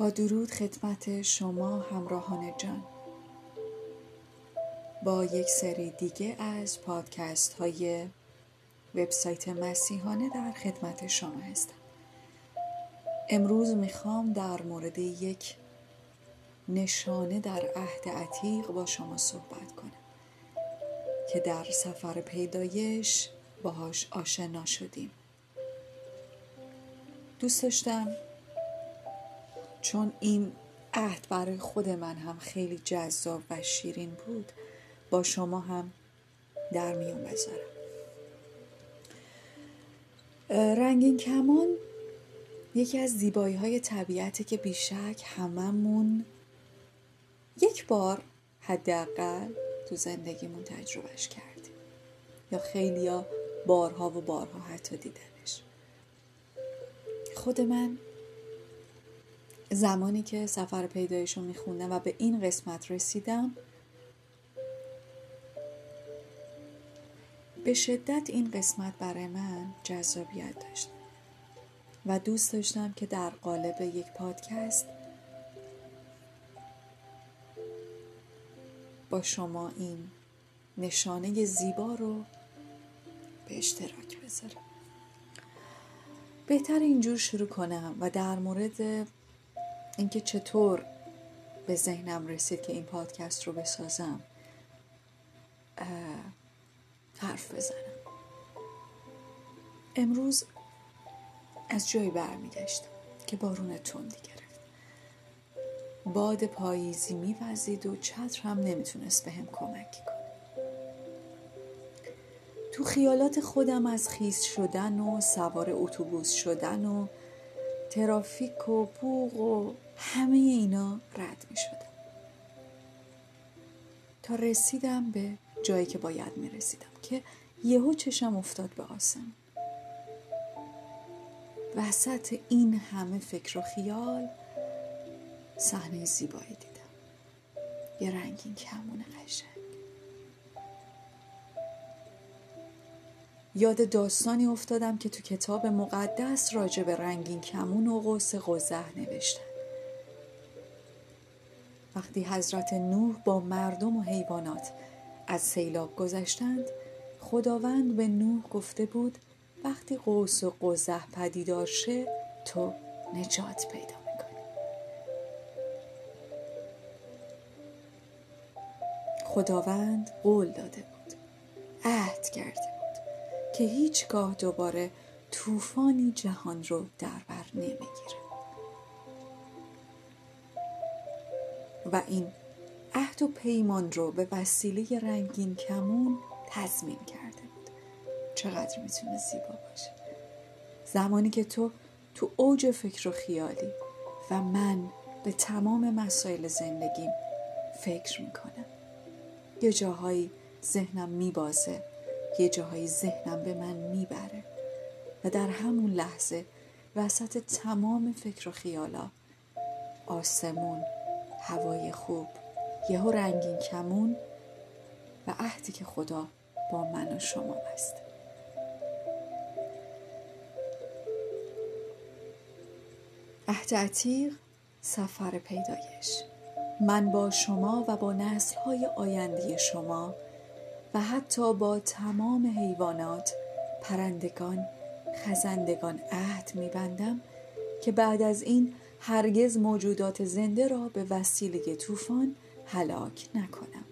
با درود خدمت شما همراهان جان. با یک سری دیگه از پادکست های وبسایت مسیحانه در خدمت شما هستم. امروز می‌خوام در مورد یک نشانه در عهد عتیق با شما صحبت کنم که در سفر پیدایش باهاش آشنا شدیم. دوست داشتم چون این عهد برای خود من هم خیلی جذاب و شیرین بود با شما هم در میون بذارم. رنگین کمان یکی از زیبایی های طبیعتی که بیشک هممون یک بار حداقل تو زندگیمون تجربهش کردیم. یا خیلیا بارها و بارها حتی دیدنش. خود من زمانی که سفر پیدایش رو میخوندم و به این قسمت رسیدم به شدت این قسمت برای من جذابیت داشت و دوست داشتم که در قالب یک پادکست با شما این نشانه زیبا رو به اشتراک بذارم. بهتر اینجور شروع کنم و در مورد اینکه چطور به ذهنم رسید که این پادکست رو بسازم حرف بزنم. امروز از جایی برمیگشتم که بارون تندی گرفت. باد پاییزی میوزید و چتر هم نمی‌تونست به هم کمکی کنه. تو خیالات خودم از خیس شدن و سوار اتوبوس شدن و ترافیک و بوغ و همه اینا رد می شدم تا رسیدم به جایی که باید می رسیدم که یهو چشم افتاد به آسم. وسط این همه فکر و خیال صحنه زیبایی دیدم. یه رنگین کمون قشنگ. یاد داستانی افتادم که تو کتاب مقدس راجع به رنگین کمون و قوس قزح نوشتن. وقتی حضرت نوح با مردم و حیوانات از سیلاب گذشتند خداوند به نوح گفته بود وقتی قوس و قزح پدیدار شه تو نجات پیدا می‌کنی. خداوند قول داده بود عهد کرده. که هیچگاه دوباره طوفانی جهان رو در بر نمی‌گیره. و این عهد و پیمان رو به وسیله رنگین کمون تضمین کرده بود. چقدر می‌تونه زیبا باشه. زمانی که تو تو اوج فکر و خیالی و من به تمام مسائل زندگیم فکر می‌کنم. یه جاهایی ذهنم میبازه یه جاهایی ذهنم به من می‌بره. و در همون لحظه وسط تمام فکر و خیالا آسمون هوای خوب یهو رنگین کمون و عهدی که خدا با من و شما بست. عهد عتیق سفر پیدایش. من با شما و با نسلهای آینده شما و حتی با تمام حیوانات پرندگان خزندگان عهد میبندم که بعد از این هرگز موجودات زنده را به وسیله طوفان هلاک نکنم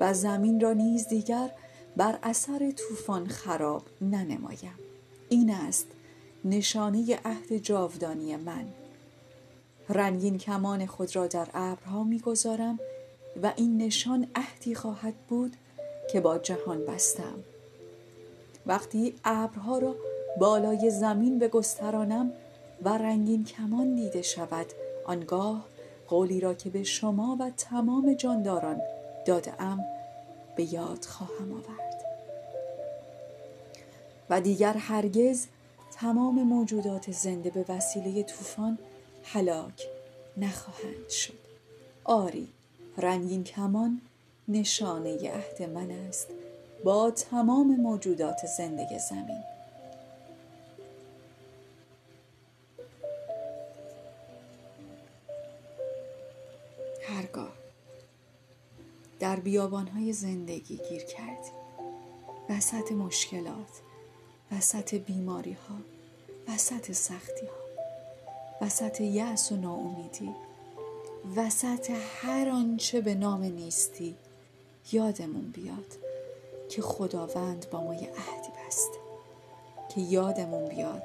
و زمین را نیز دیگر بر اثر طوفان خراب ننمایم. این است نشانه عهد جاودانی من. رنگین کمان خود را در ابرها می‌گذارم و این نشان عهدی خواهد بود که با جهان بستم. وقتی ابرها را بالای زمین بگسترانم و رنگین کمان دیده شود آنگاه قولی را که به شما و تمام جانداران ام به یاد خواهم آورد. و دیگر هرگز تمام موجودات زنده به وسیله طوفان هلاک نخواهند شد. آری رنگین کمان نشانه عهد من است با تمام موجودات زنده زمین. هرگاه در بیابانهای زندگی گیر کردی وسط مشکلات وسط بیماری ها وسط سختی ها وسط یأس و ناامیدی وسط هر آنچه به نام نیستی یادمون بیاد که خداوند با ما یه عهدی بسته که یادمون بیاد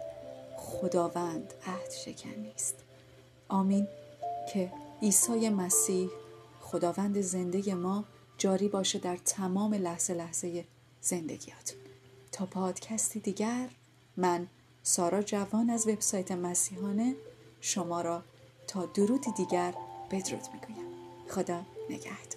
خداوند عهد شکن نیست. آمین. که عیسی مسیح خداوند زنده ما جاری باشه در تمام لحظه لحظه زندگیاتون. تا پادکستی دیگر من سارا جوان از وبسایت مسیحانه شما را تا درودی دیگر بدرود می‌گویم. خدا نگهدار.